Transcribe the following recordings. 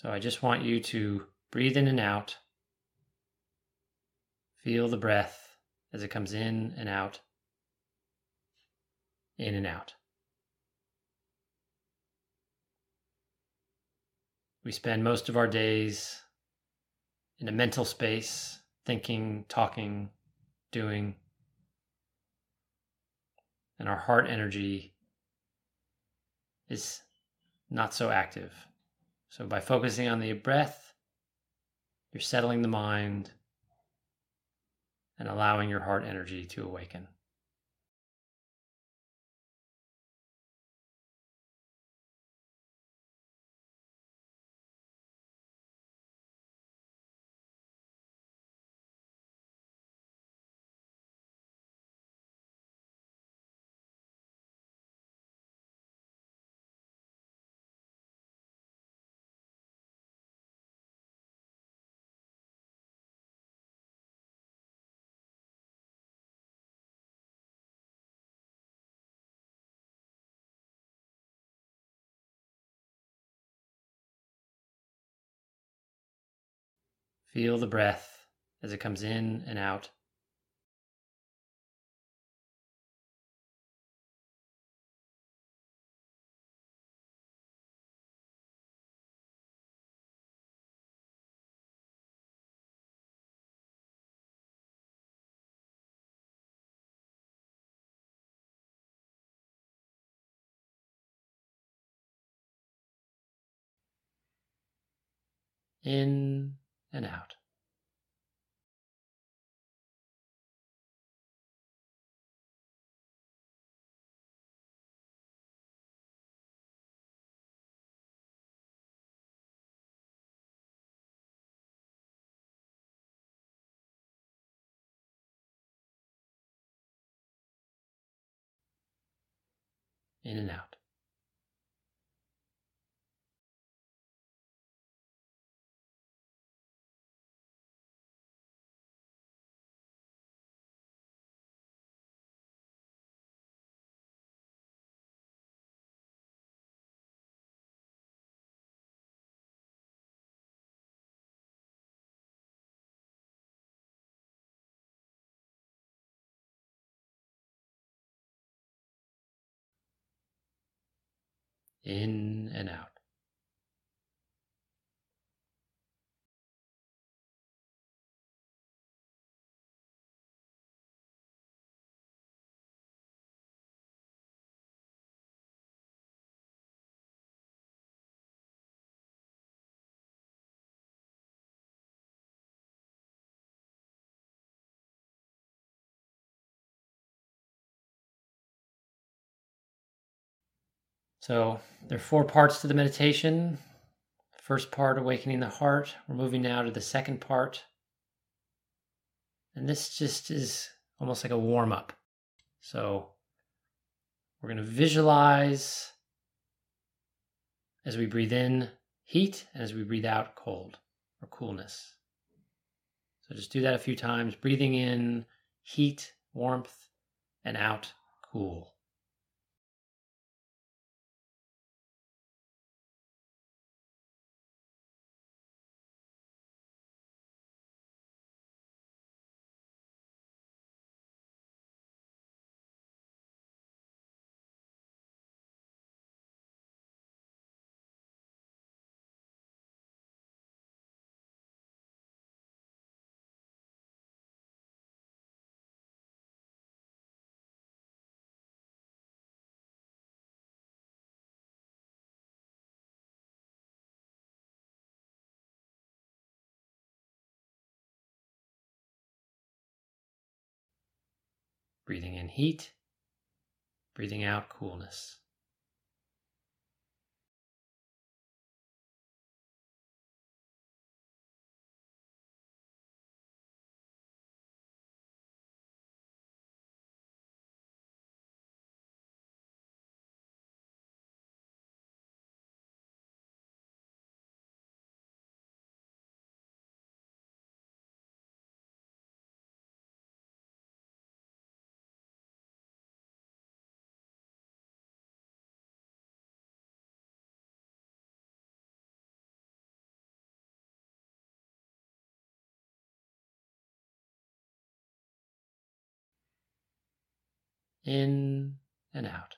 So I just want you to breathe in and out. Feel the breath as it comes in and out, in and out. We spend most of our days in a mental space, thinking, talking, doing. And our heart energy is not so active. So, by focusing on the breath, you're settling the mind and allowing your heart energy to awaken. Feel the breath as it comes in and out. In and out. In and out. In and out. So there are four parts to the meditation. First part, awakening the heart. We're moving now to the second part. And this just is almost like a warm up. So we're going to visualize as we breathe in heat and as we breathe out cold or coolness. So just do that a few times, breathing in heat, warmth, and out cool. Breathing in heat, breathing out coolness. In and out.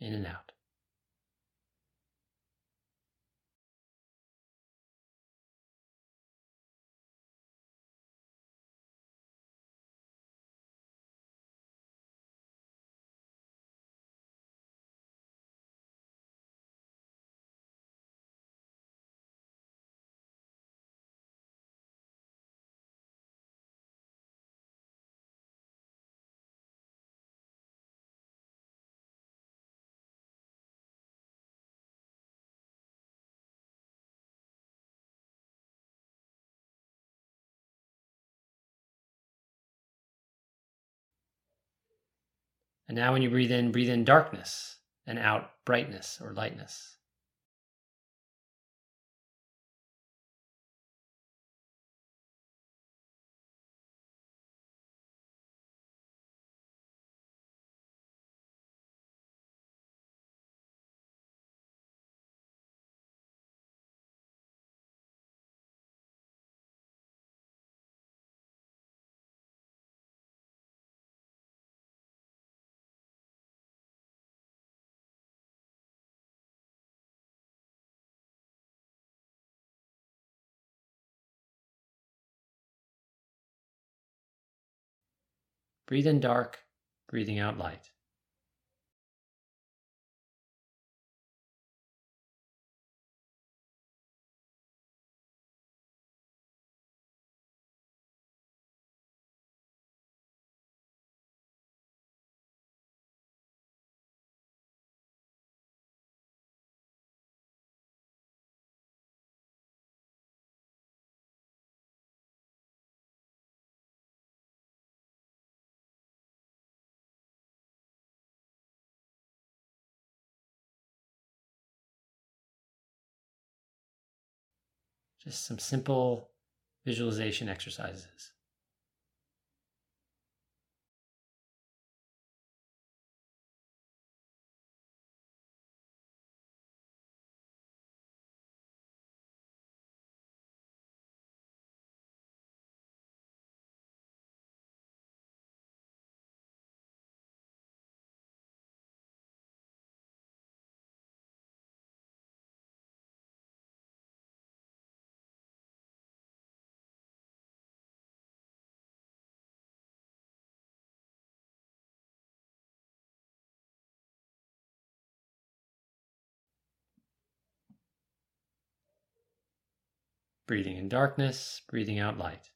In and out. And now, when you breathe in, breathe in darkness and out brightness or lightness. Breathe in dark, breathing out light. Just some simple visualization exercises. Breathing in darkness, breathing out light.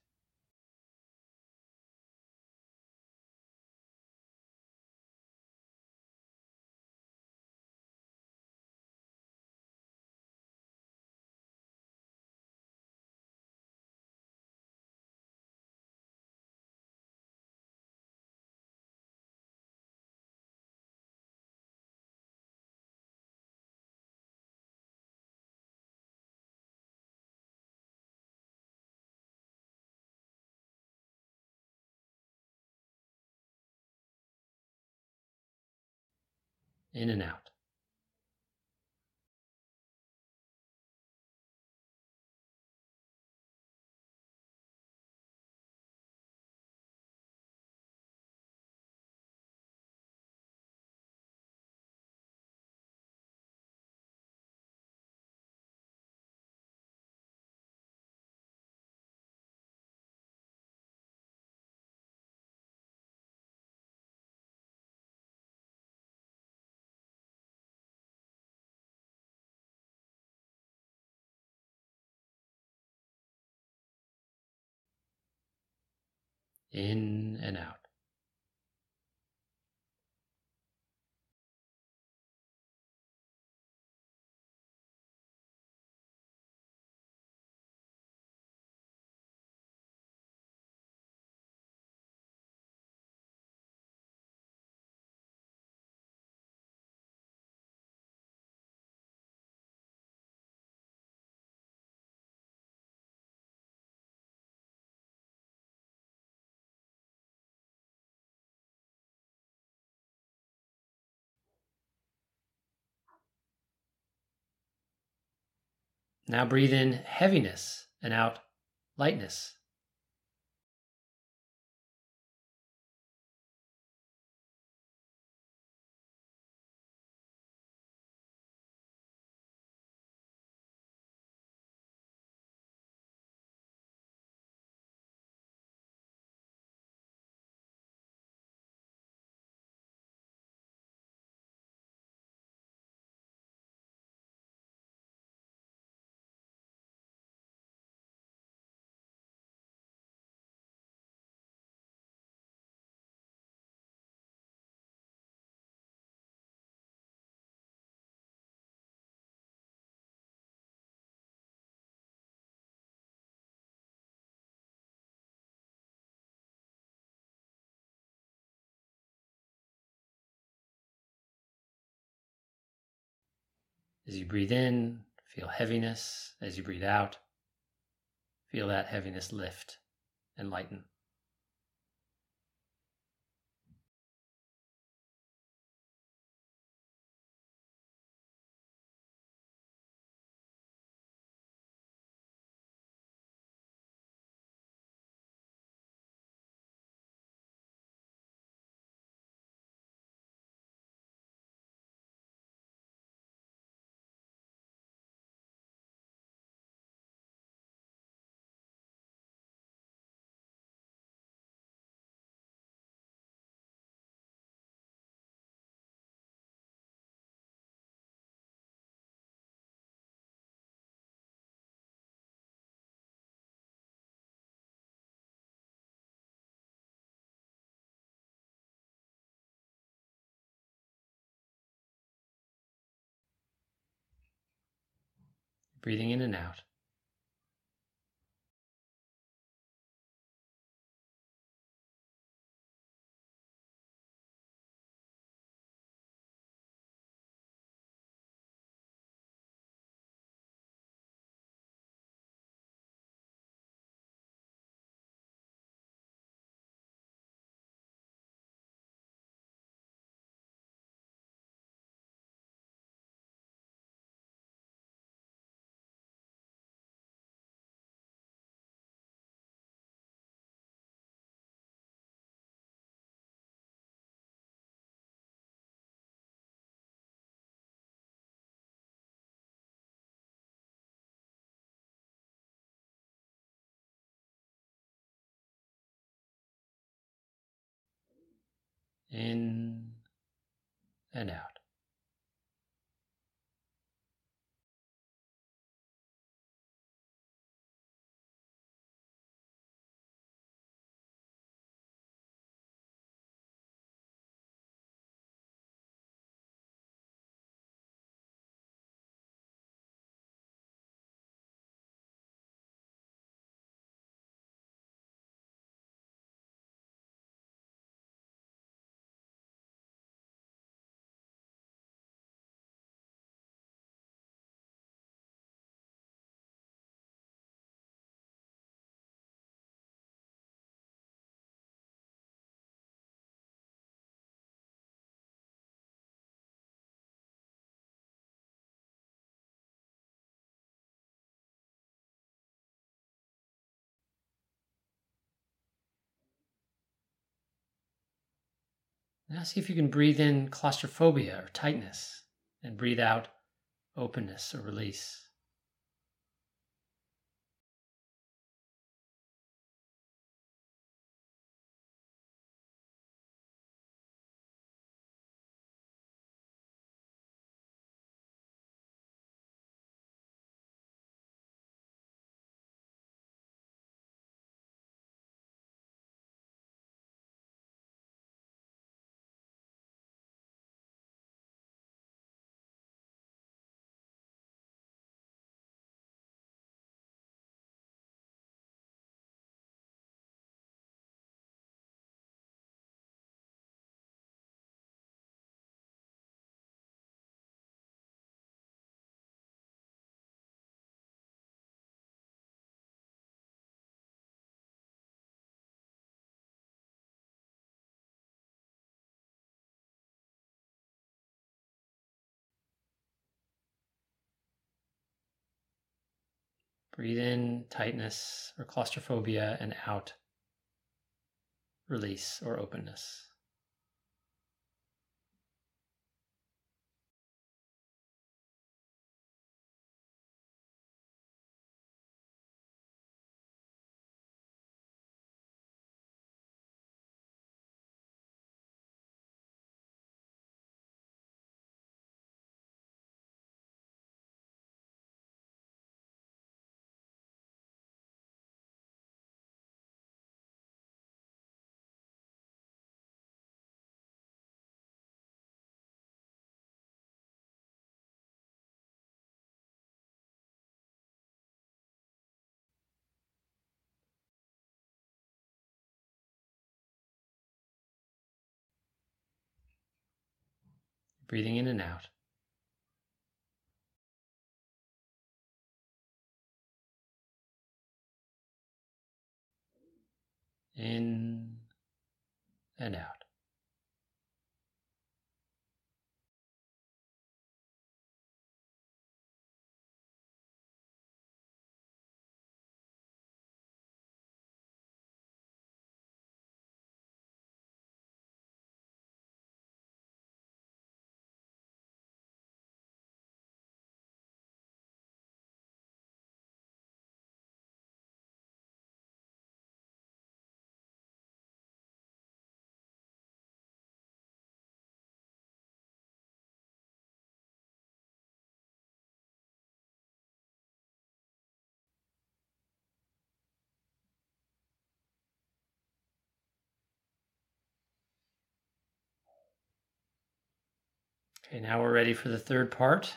In and out. In and out. Now breathe in heaviness and out lightness. As you breathe in, feel heaviness. As you breathe out, feel that heaviness lift and lighten. Breathing in and out. In and out. Now see if you can breathe in claustrophobia or tightness and breathe out openness or release. Breathe in tightness or claustrophobia and out release or openness. Breathing in and out. In and out. Okay, now we're ready for the third part,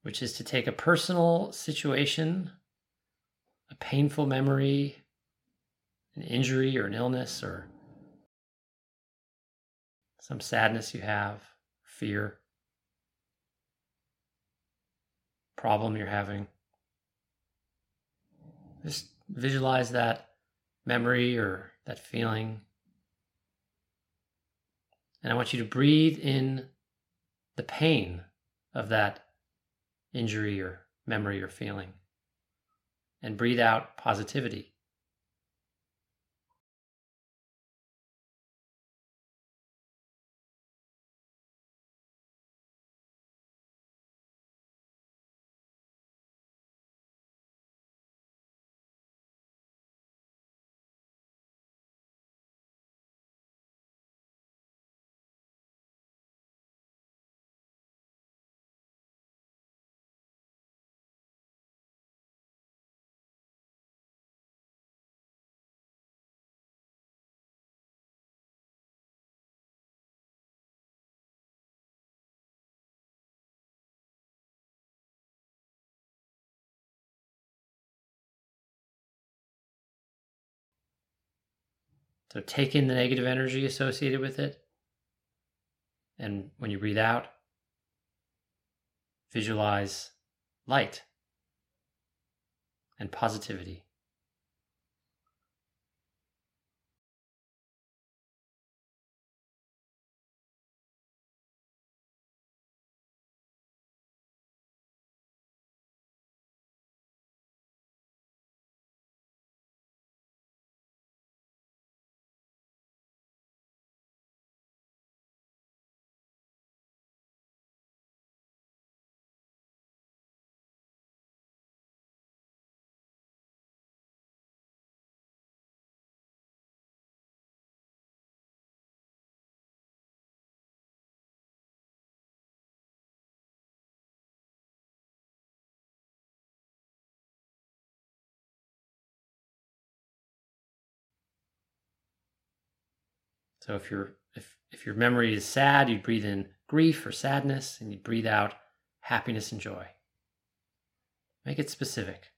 which is to take a personal situation, a painful memory, an injury or an illness or some sadness you have, fear, problem you're having. Just visualize that memory or that feeling and I want you to breathe in the pain of that injury or memory or feeling. And breathe out positivity. So take in the negative energy associated with it. And when you breathe out, visualize light and positivity. So if your if if your memory is sad, you'd breathe in grief or sadness, and you'd breathe out happiness and joy. Make it specific.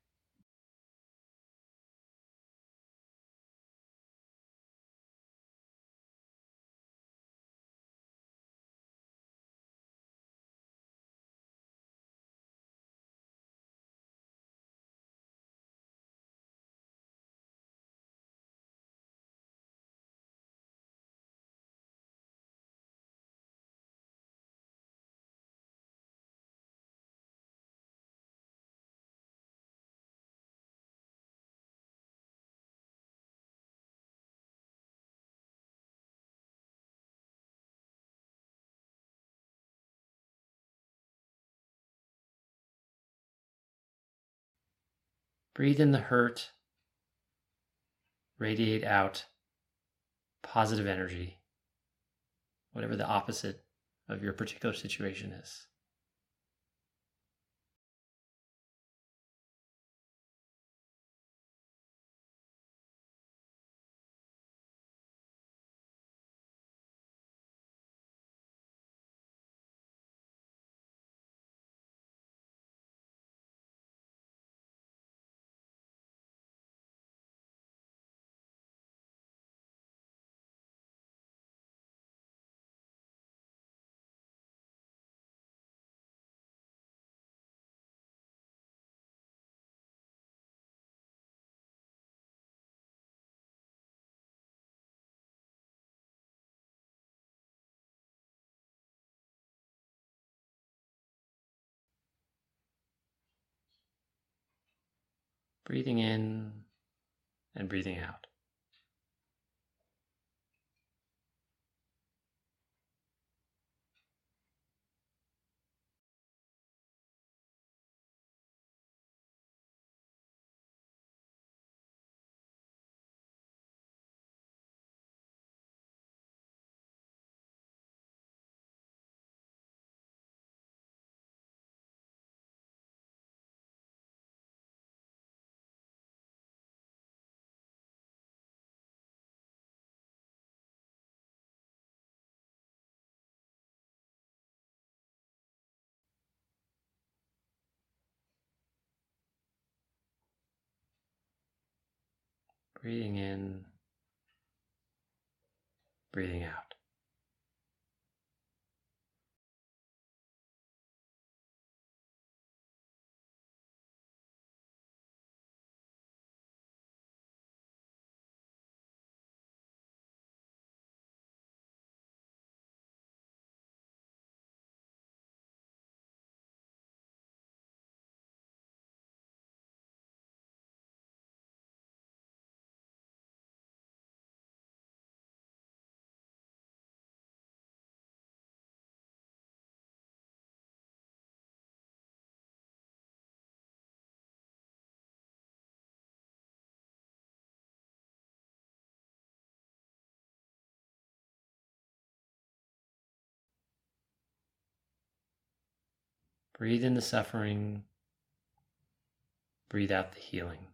Breathe in the hurt, radiate out positive energy, whatever the opposite of your particular situation is. Breathing in and breathing out. Breathing in, breathing out. Breathe in the suffering, breathe out the healing.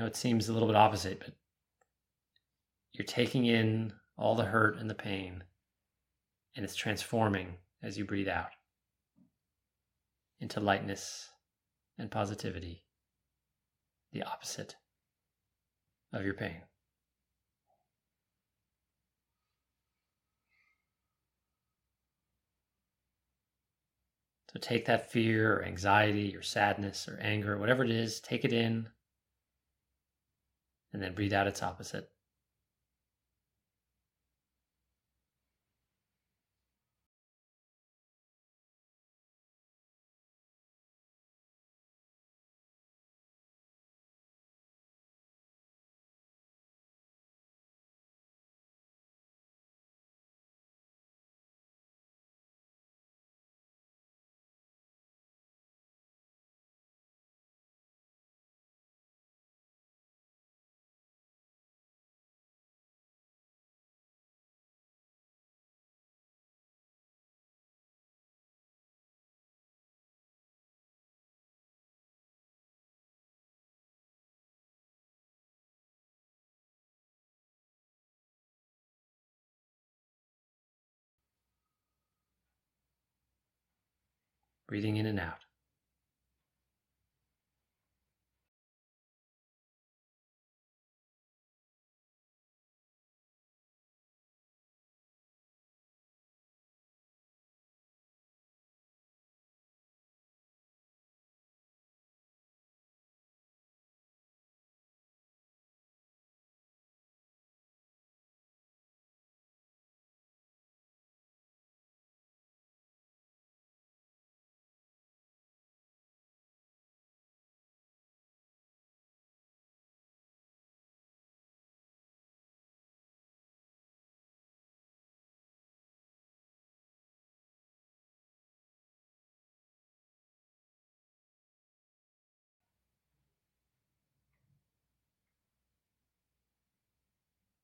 Know it seems a little bit opposite, but you're taking in all the hurt and the pain, and it's transforming as you breathe out into lightness and positivity, the opposite of your pain. So take that fear or anxiety or sadness or anger, whatever it is, take it in and then breathe out its opposite. Breathing in and out.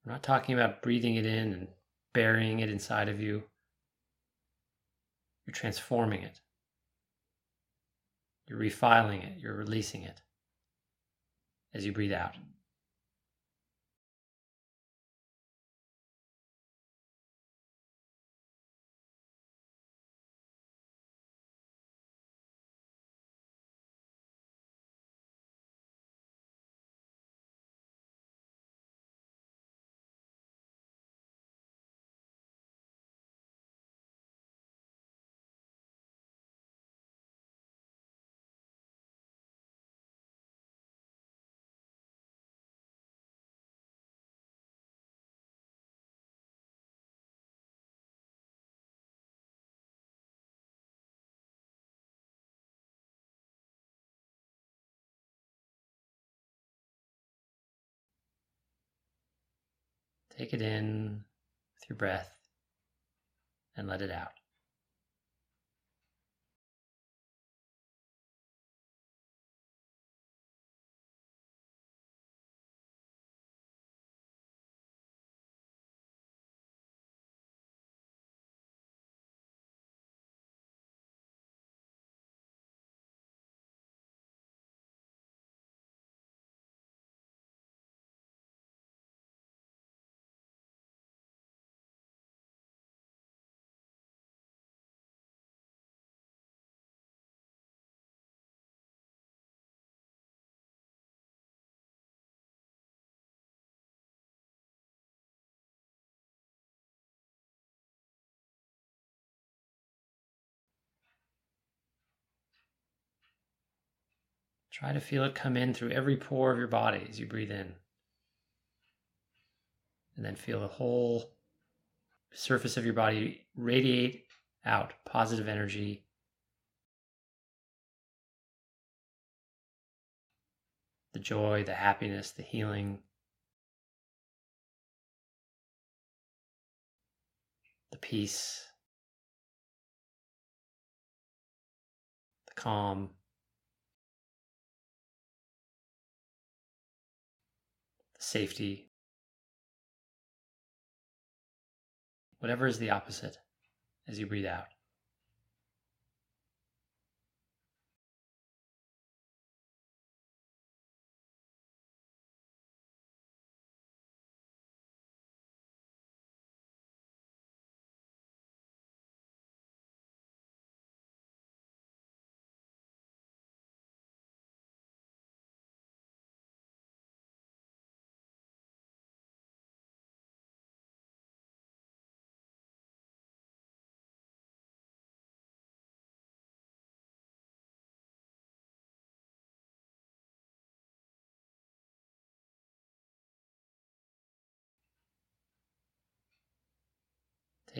We're not talking about breathing it in and burying it inside of you. You're transforming it. You're refiling it. You're releasing it as you breathe out. Take it in with your breath and let it out. Try to feel it come in through every pore of your body as you breathe in. And then feel the whole surface of your body radiate out positive energy. The joy, the happiness, the healing, the peace, the calm. Safety, whatever is the opposite as you breathe out.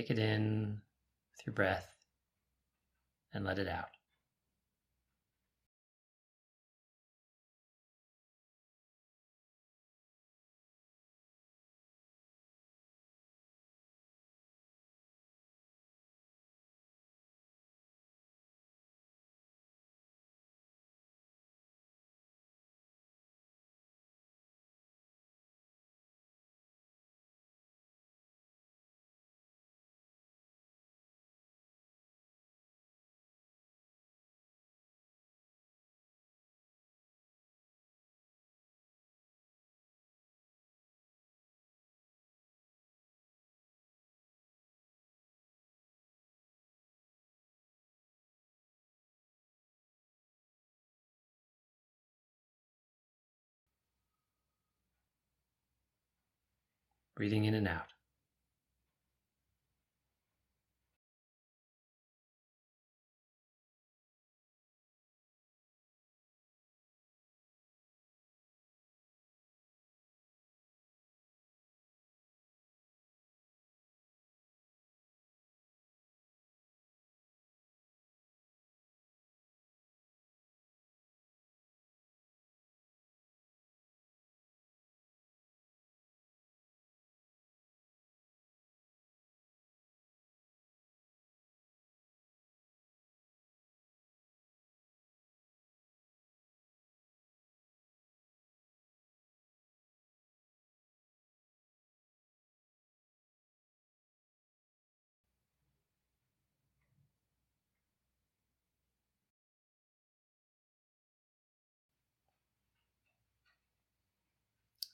Take it in with your breath and let it out. Breathing in and out.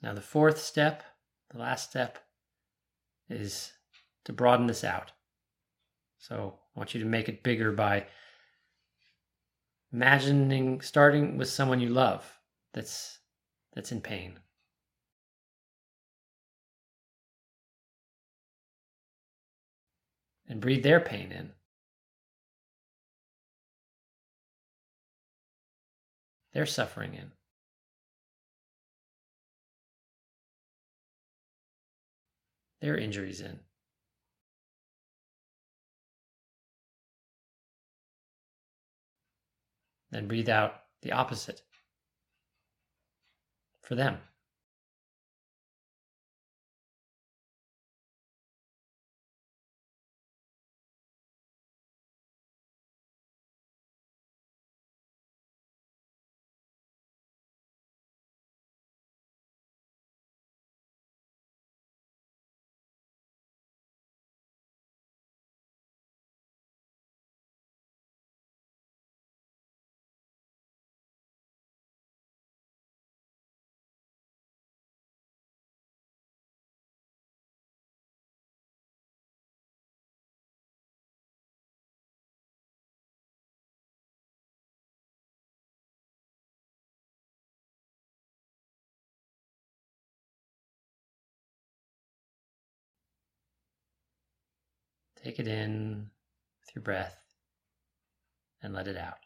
Now, the fourth step, the last step, is to broaden this out. So I want you to make it bigger by imagining starting with someone you love that's that's in pain. And breathe their pain in. Their suffering in. Their injuries in. Then breathe out the opposite for them. Take it in with your breath and let it out.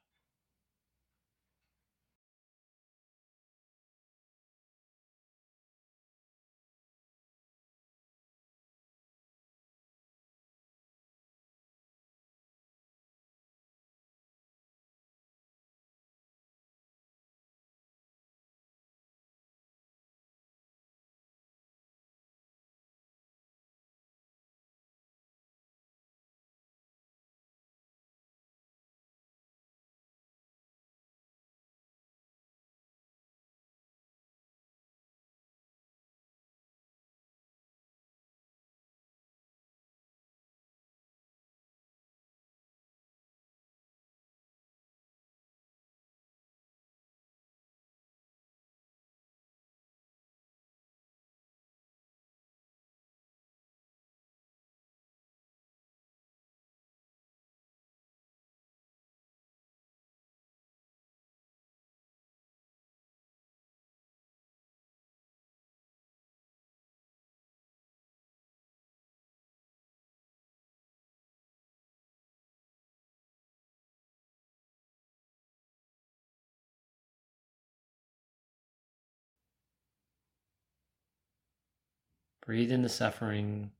Breathe in the suffering,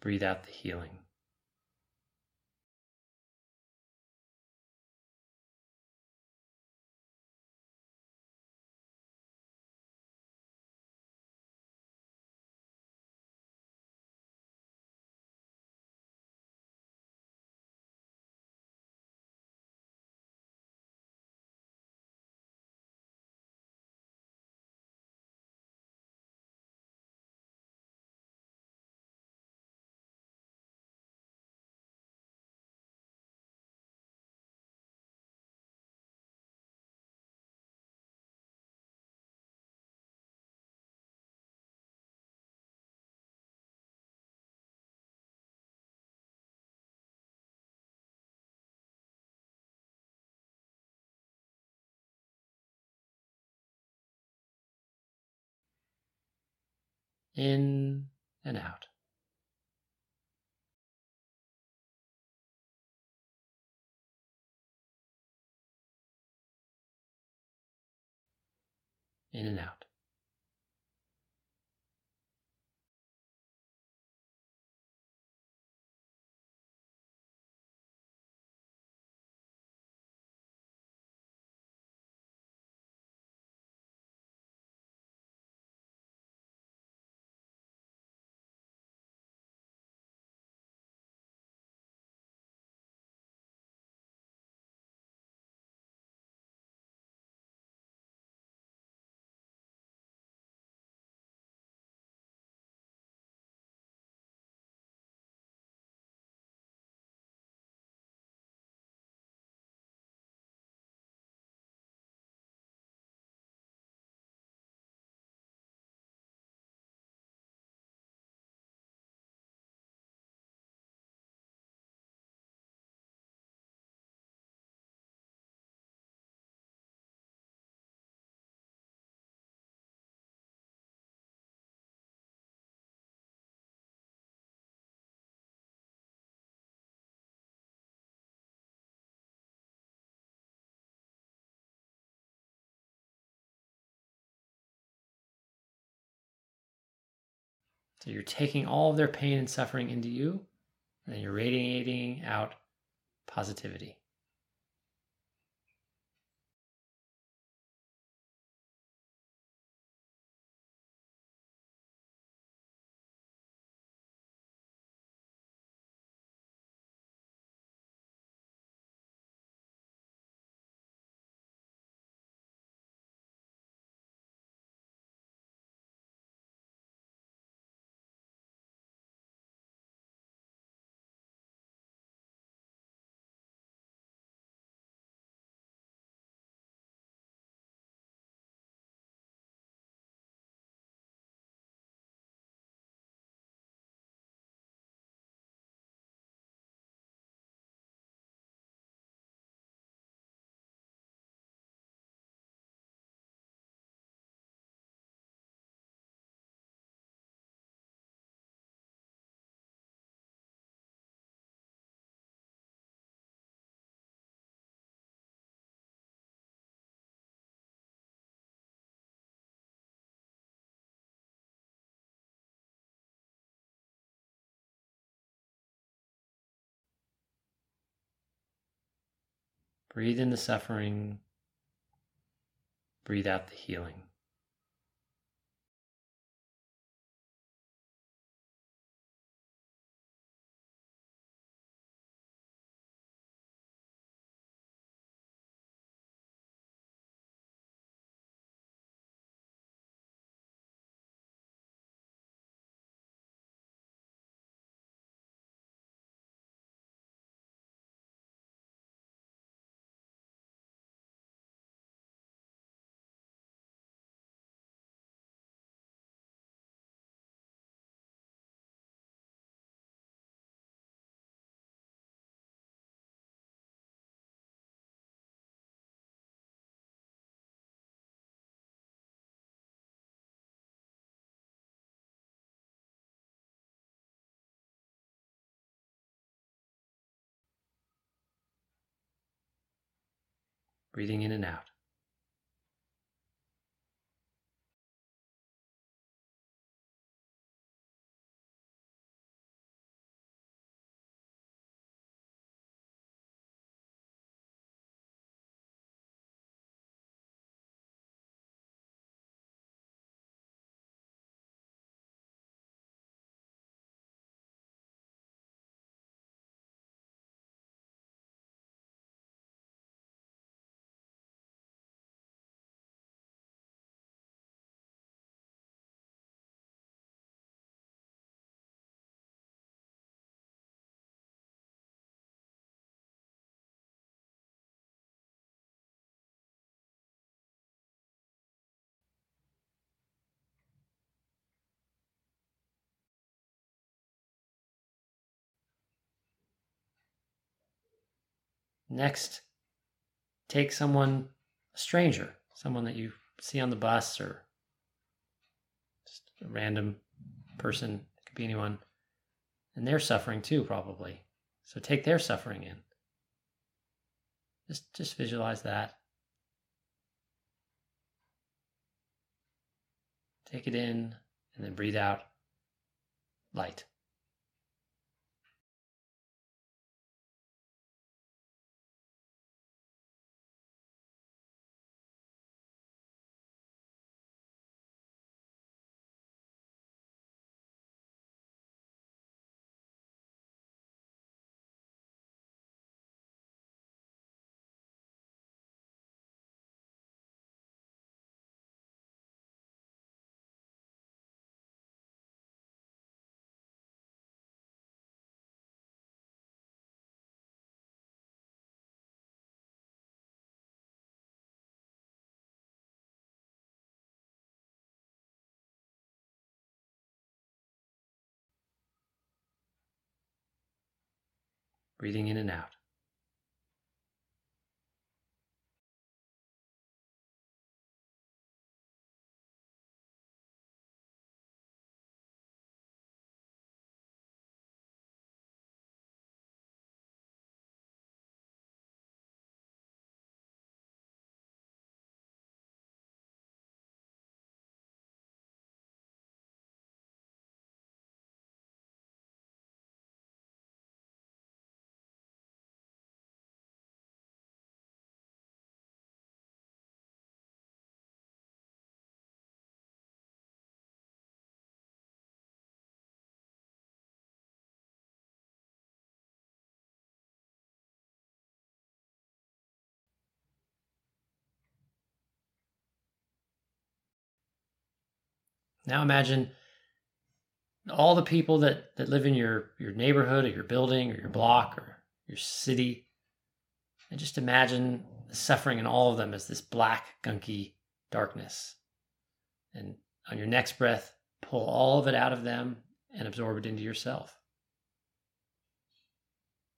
breathe out the healing. In and out. In and out. So you're taking all of their pain and suffering into you, and then you're radiating out positivity. Breathe in the suffering, breathe out the healing. Breathing in and out. Next, take someone, a stranger, someone that you see on the bus or just a random person, it could be anyone, and they're suffering too, probably. So take their suffering in. Just, just visualize that. Take it in and then breathe out light. Breathing in and out. Now imagine all the people that, that live in your, your neighborhood or your building or your block or your city. And just imagine the suffering in all of them as this black, gunky darkness. And on your next breath, pull all of it out of them and absorb it into yourself.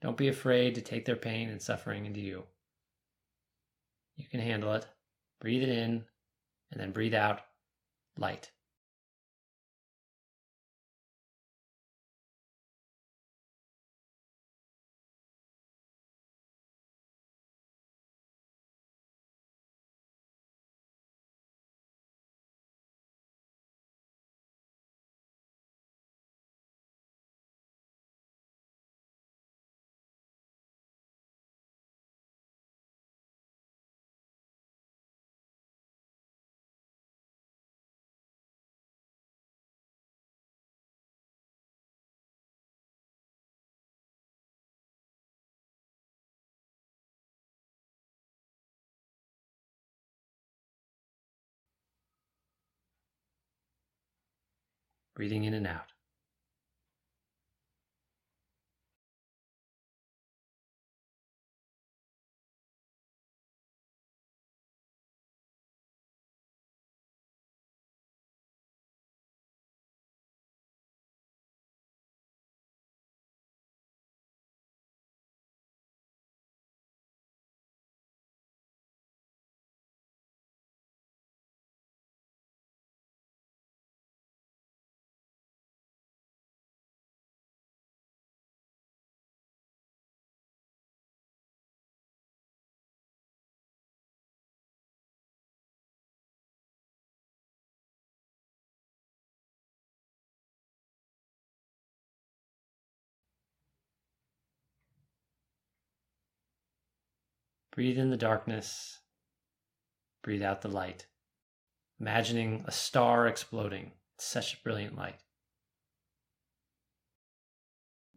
Don't be afraid to take their pain and suffering into you. You can handle it. Breathe it in and then breathe out light. Breathing in and out. Breathe in the darkness. Breathe out the light. Imagining a star exploding. Such a brilliant light.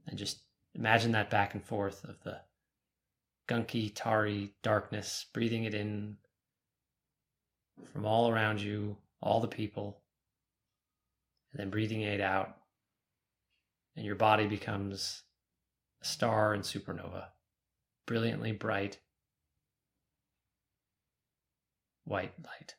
And just imagine that back and forth of the gunky, tarry darkness, breathing it in from all around you, all the people, and then breathing it out. And your body becomes a star and supernova, brilliantly bright white light.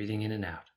Breathing in and out.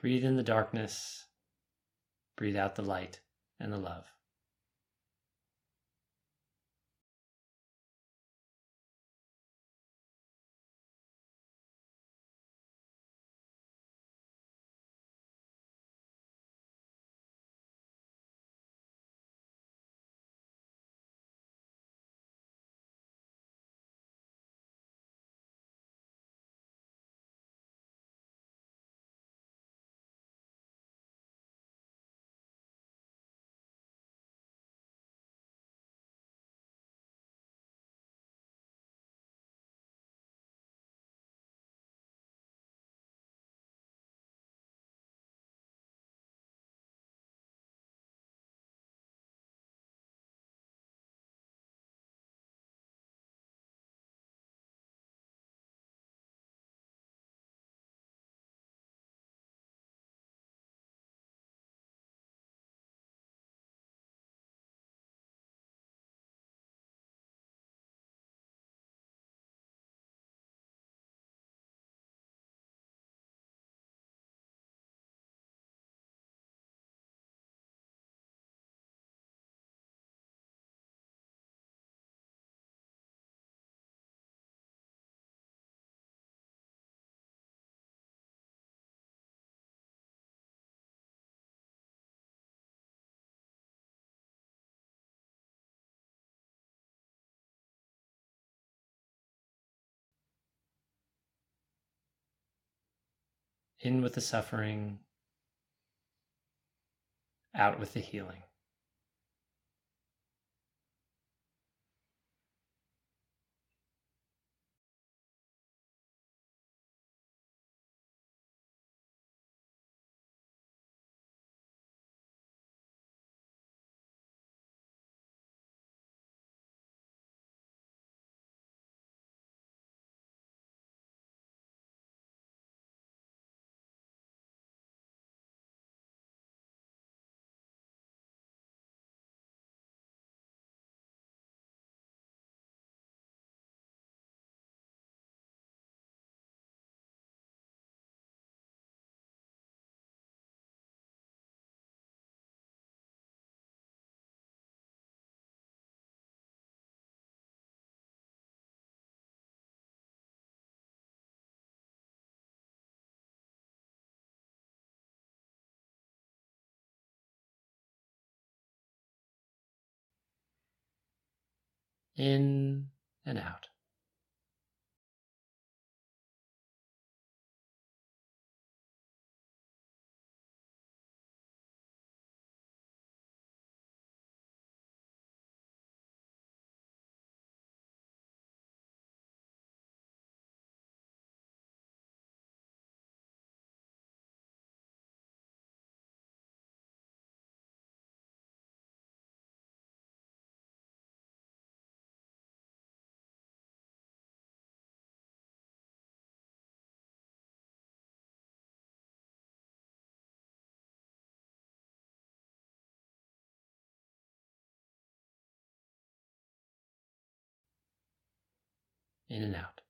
Breathe in the darkness, breathe out the light and the love. In with the suffering, out with the healing. In and out. In and out.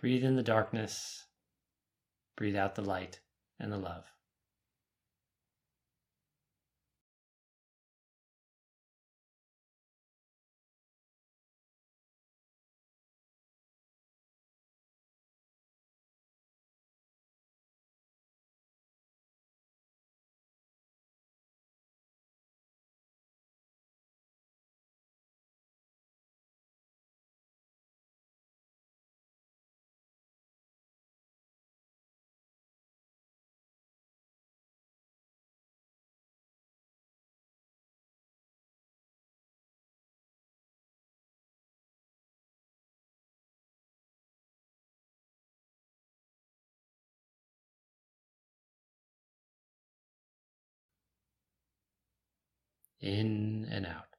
Breathe in the darkness, breathe out the light and the love. In and out.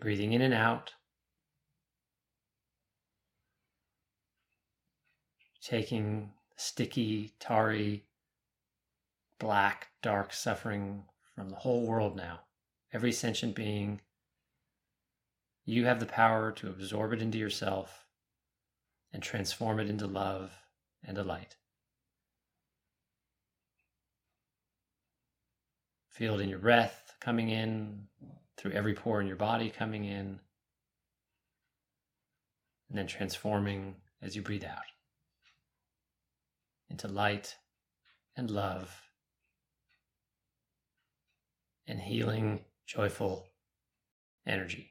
You're breathing in and out. Taking sticky, tarry, black, dark suffering from the whole world now. Every sentient being, you have the power to absorb it into yourself and transform it into love and a light. Feel it in your breath coming in, through every pore in your body coming in, and then transforming as you breathe out into light and love and healing, joyful energy.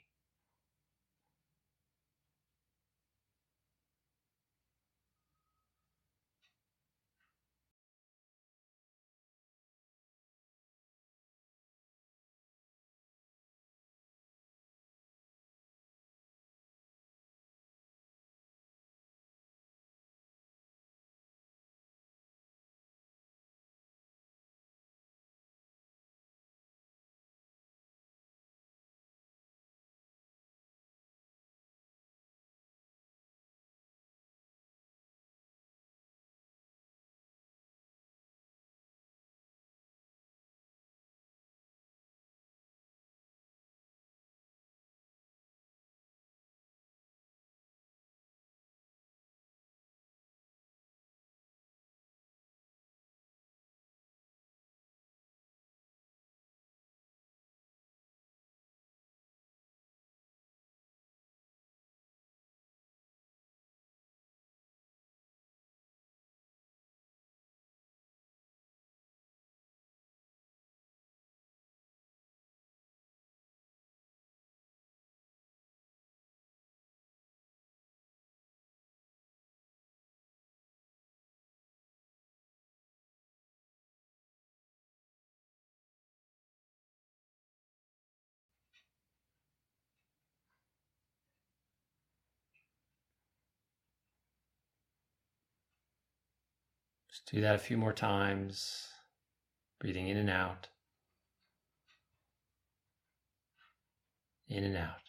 Just do that a few more times, breathing in and out, in and out.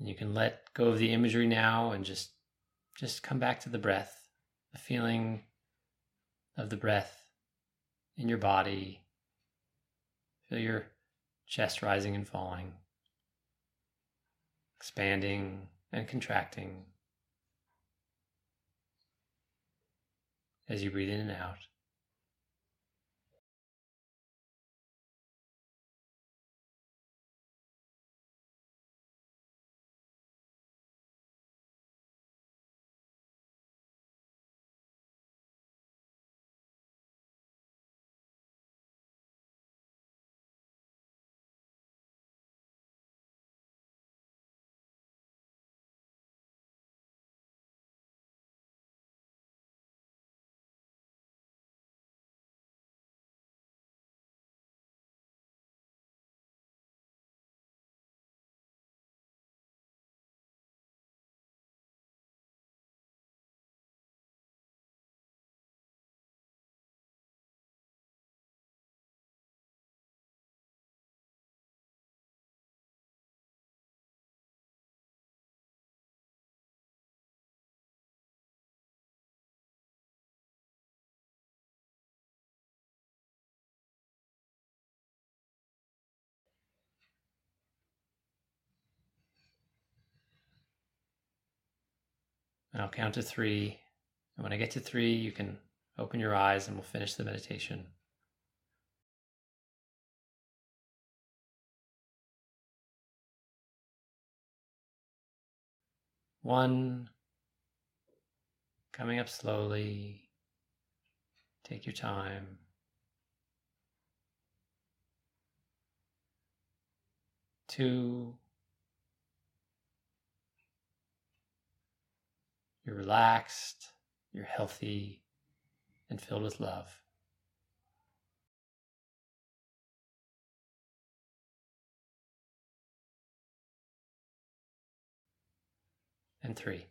And you can let go of the imagery now and just just come back to the breath, the feeling of the breath in your body. Feel your chest rising and falling, expanding and contracting as you breathe in and out. And I'll count to three. And when I get to three, you can open your eyes and we'll finish the meditation. One, coming up slowly. Take your time. Two, you're relaxed, you're healthy, and filled with love. And three.